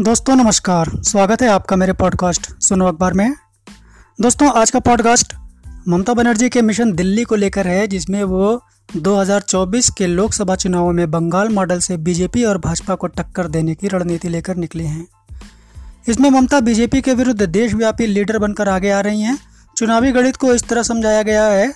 दोस्तों, नमस्कार। स्वागत है आपका मेरे पॉडकास्ट सुनो अखबार में। दोस्तों, आज का पॉडकास्ट ममता बनर्जी के मिशन दिल्ली को लेकर है, जिसमें वो 2024 के लोकसभा चुनावों में बंगाल मॉडल से बीजेपी और भाजपा को टक्कर देने की रणनीति लेकर निकली हैं। इसमें ममता बीजेपी के विरुद्ध देशव्यापी लीडर बनकर आगे आ रही हैं। चुनावी गणित को इस तरह समझाया गया है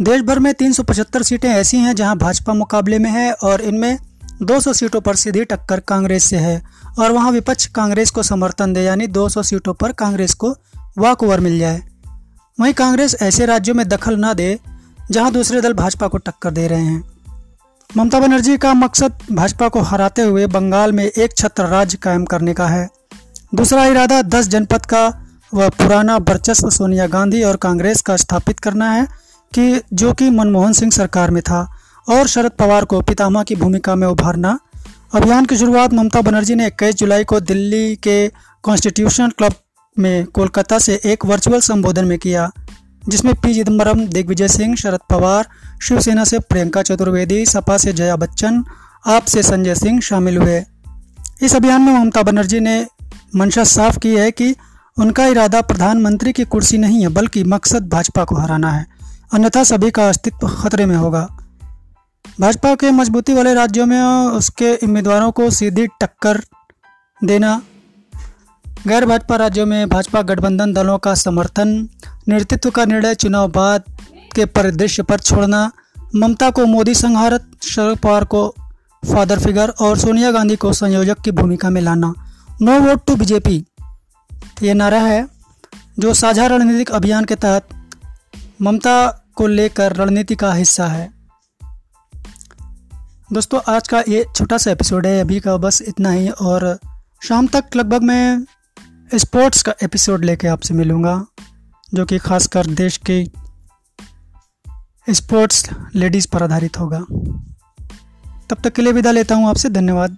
देश भर में तीन सौ पचहत्तर सीटें ऐसी हैं जहाँ भाजपा मुकाबले में है और इनमें 200 सीटों पर सीधी टक्कर कांग्रेस से है और वहाँ विपक्ष कांग्रेस को समर्थन दे, यानी 200 सीटों पर कांग्रेस को वॉक ओवर मिल जाए। वहीं कांग्रेस ऐसे राज्यों में दखल न दे, जहाँ दूसरे दल भाजपा को टक्कर दे रहे हैं। ममता बनर्जी का मकसद भाजपा को हराते हुए बंगाल में एक छत्र राज्य कायम करने का है। दूसरा इरादा दस जनपद का वह पुराना वर्चस्व सोनिया गांधी और कांग्रेस का स्थापित करना है कि जो कि मनमोहन सिंह सरकार में था। और शरद पवार को पितामह की भूमिका में उभारना। अभियान की शुरुआत ममता बनर्जी ने इक्कीस जुलाई को दिल्ली के कॉन्स्टिट्यूशन क्लब में कोलकाता से एक वर्चुअल संबोधन में किया, जिसमें पी चिदम्बरम दिग्विजय सिंह, शरद पवार, शिवसेना से प्रियंका चतुर्वेदी, सपा से जया बच्चन, आप से संजय सिंह शामिल हुए। इस अभियान में ममता बनर्जी ने मंशा साफ़ की है कि उनका इरादा प्रधानमंत्री की कुर्सी नहीं है, बल्कि मकसद भाजपा को हराना है। अन्यथा सभी का अस्तित्व खतरे में होगा। भाजपा के मजबूती वाले राज्यों में उसके उम्मीदवारों को सीधी टक्कर देना। गैर भाजपा राज्यों में भाजपा गठबंधन दलों का समर्थन, नेतृत्व का निर्णय चुनाव बाद के परिदृश्य पर छोड़ना, ममता को मोदी संहारत शरद पवार को फादर फिगर और सोनिया गांधी को संयोजक की भूमिका में लाना। No vote to BJP. ये नारा है जो साझा रणनीतिक अभियान के तहत ममता को लेकर रणनीति का हिस्सा है। दोस्तों, आज का ये छोटा सा एपिसोड है, अभी का बस इतना ही, और शाम तक लगभग मैं स्पोर्ट्स का एपिसोड लेके आपसे मिलूँगा, जो कि खासकर देश के स्पोर्ट्स लेडीज़ पर आधारित होगा। तब तक के लिए विदा लेता हूँ आपसे, धन्यवाद।